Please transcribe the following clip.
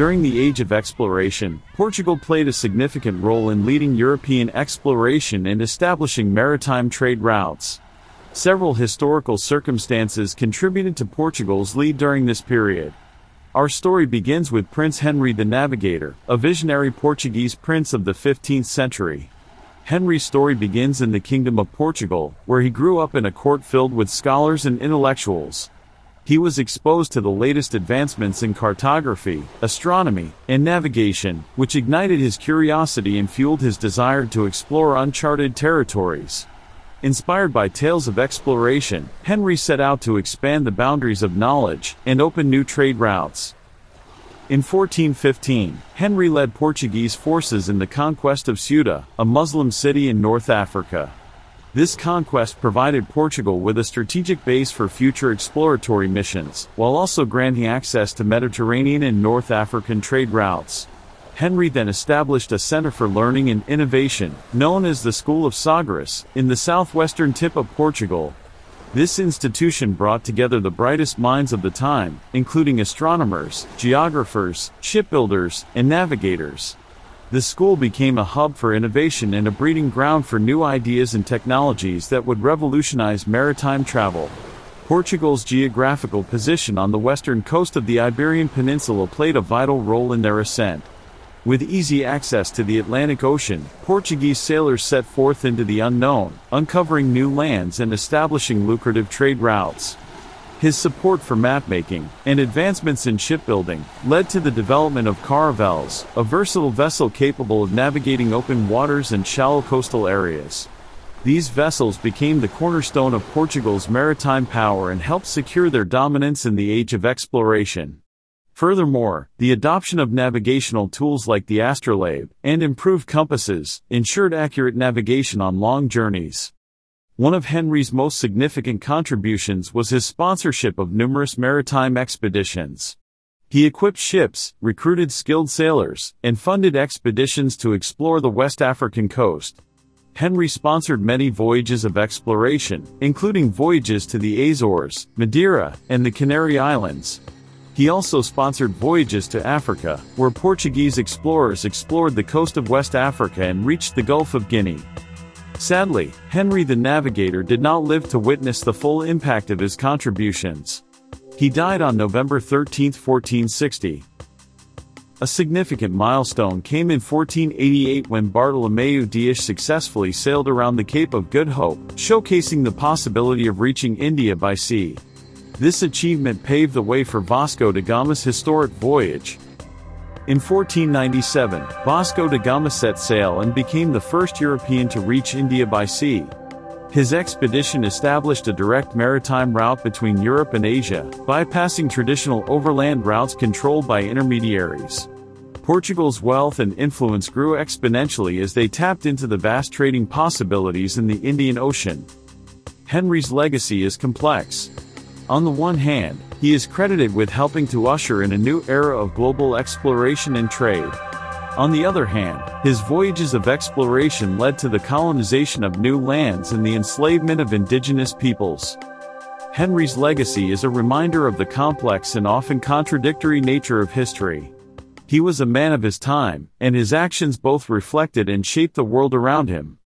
During the Age of Exploration, Portugal played a significant role in leading European exploration and establishing maritime trade routes. Several historical circumstances contributed to Portugal's lead during this period. Our story begins with Prince Henry the Navigator, a visionary Portuguese prince of the 15th century. Henry's story begins in the Kingdom of Portugal, where he grew up in a court filled with scholars and intellectuals. He was exposed to the latest advancements in cartography, astronomy, and navigation, which ignited his curiosity and fueled his desire to explore uncharted territories. Inspired by tales of exploration, Henry set out to expand the boundaries of knowledge and open new trade routes. In 1415, Henry led Portuguese forces in the conquest of Ceuta, a Muslim city in North Africa. This conquest provided Portugal with a strategic base for future exploratory missions, while also granting access to Mediterranean and North African trade routes. Henry then established a center for learning and innovation, known as the School of Sagres, in the southwestern tip of Portugal. This institution brought together the brightest minds of the time, including astronomers, geographers, shipbuilders, and navigators. The school became a hub for innovation and a breeding ground for new ideas and technologies that would revolutionize maritime travel. Portugal's geographical position on the western coast of the Iberian Peninsula played a vital role in their ascent. With easy access to the Atlantic Ocean, Portuguese sailors set forth into the unknown, uncovering new lands and establishing lucrative trade routes. His support for mapmaking and advancements in shipbuilding led to the development of caravels, a versatile vessel capable of navigating open waters and shallow coastal areas. These vessels became the cornerstone of Portugal's maritime power and helped secure their dominance in the age of exploration. Furthermore, the adoption of navigational tools like the astrolabe and improved compasses ensured accurate navigation on long journeys. One of Henry's most significant contributions was his sponsorship of numerous maritime expeditions. He equipped ships, recruited skilled sailors, and funded expeditions to explore the West African coast. Henry sponsored many voyages of exploration, including voyages to the Azores, Madeira, and the Canary Islands, he also sponsored voyages to Africa, where Portuguese explorers explored the coast of West Africa and reached the Gulf of Guinea. Sadly, Henry the Navigator did not live to witness the full impact of his contributions. He died on November 13, 1460. A significant milestone came in 1488 when Bartolomeu Dias successfully sailed around the Cape of Good Hope, showcasing the possibility of reaching India by sea. This achievement paved the way for Vasco da Gama's historic voyage. In 1497, Vasco da Gama set sail and became the first European to reach India by sea. His expedition established a direct maritime route between Europe and Asia, bypassing traditional overland routes controlled by intermediaries. Portugal's wealth and influence grew exponentially as they tapped into the vast trading possibilities in the Indian Ocean. Henry's legacy is complex. On the one hand, he is credited with helping to usher in a new era of global exploration and trade. On the other hand, his voyages of exploration led to the colonization of new lands and the enslavement of indigenous peoples. Henry's legacy is a reminder of the complex and often contradictory nature of history. He was a man of his time, and his actions both reflected and shaped the world around him.